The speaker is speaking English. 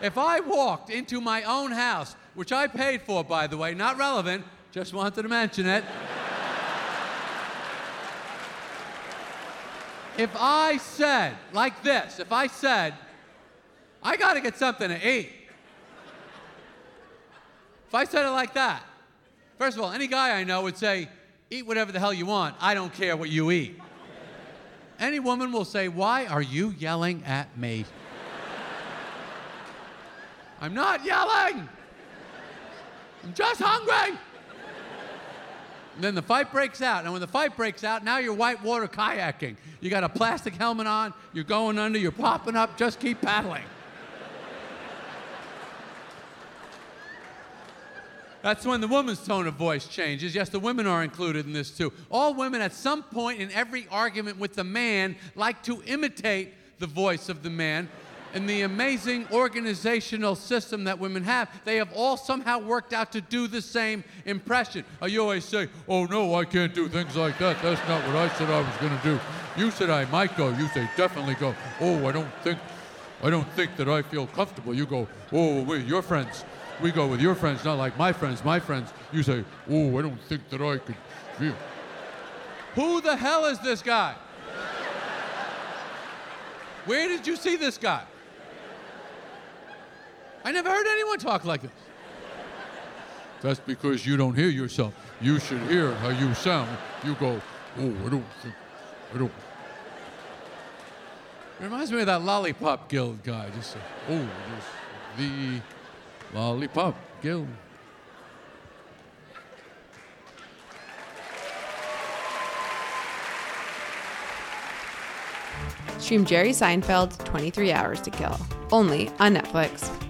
if I walked into my own house, which I paid for, by the way, not relevant, just wanted to mention it. if I said, like this, if I said, I got to get something to eat. If I said it like that, first of all, any guy I know would say, eat whatever the hell you want. I don't care what you eat. Any woman will say, Why are you yelling at me? I'm not yelling. I'm just hungry. And then the fight breaks out. And when the fight breaks out, now you're whitewater kayaking. You got a plastic helmet on, you're going under, you're popping up, just keep paddling. That's when the woman's tone of voice changes. Yes, the women are included in this too. All women, at some point in every argument with the man, like to imitate the voice of the man. And the amazing organizational system that women have, they have all somehow worked out to do the same impression. You always say, Oh, no, I can't do things like that. That's not what I said I was going to do. You said I might go. You say, Definitely go. Oh, I don't think. I don't think that I feel comfortable. You go, oh, wait, your friends. We go with your friends, not like my friends. My friends, you say, oh, I don't think that I could feel. Who the hell is this guy? Where did you see this guy? I never heard anyone talk like this. That's because you don't hear yourself. You should hear how you sound. You go, oh, I don't think, I don't. It reminds me of that Lollipop Guild guy. Just say, oh, this, the Lollipop Guild. Stream Jerry Seinfeld 23 Hours to Kill, only on Netflix.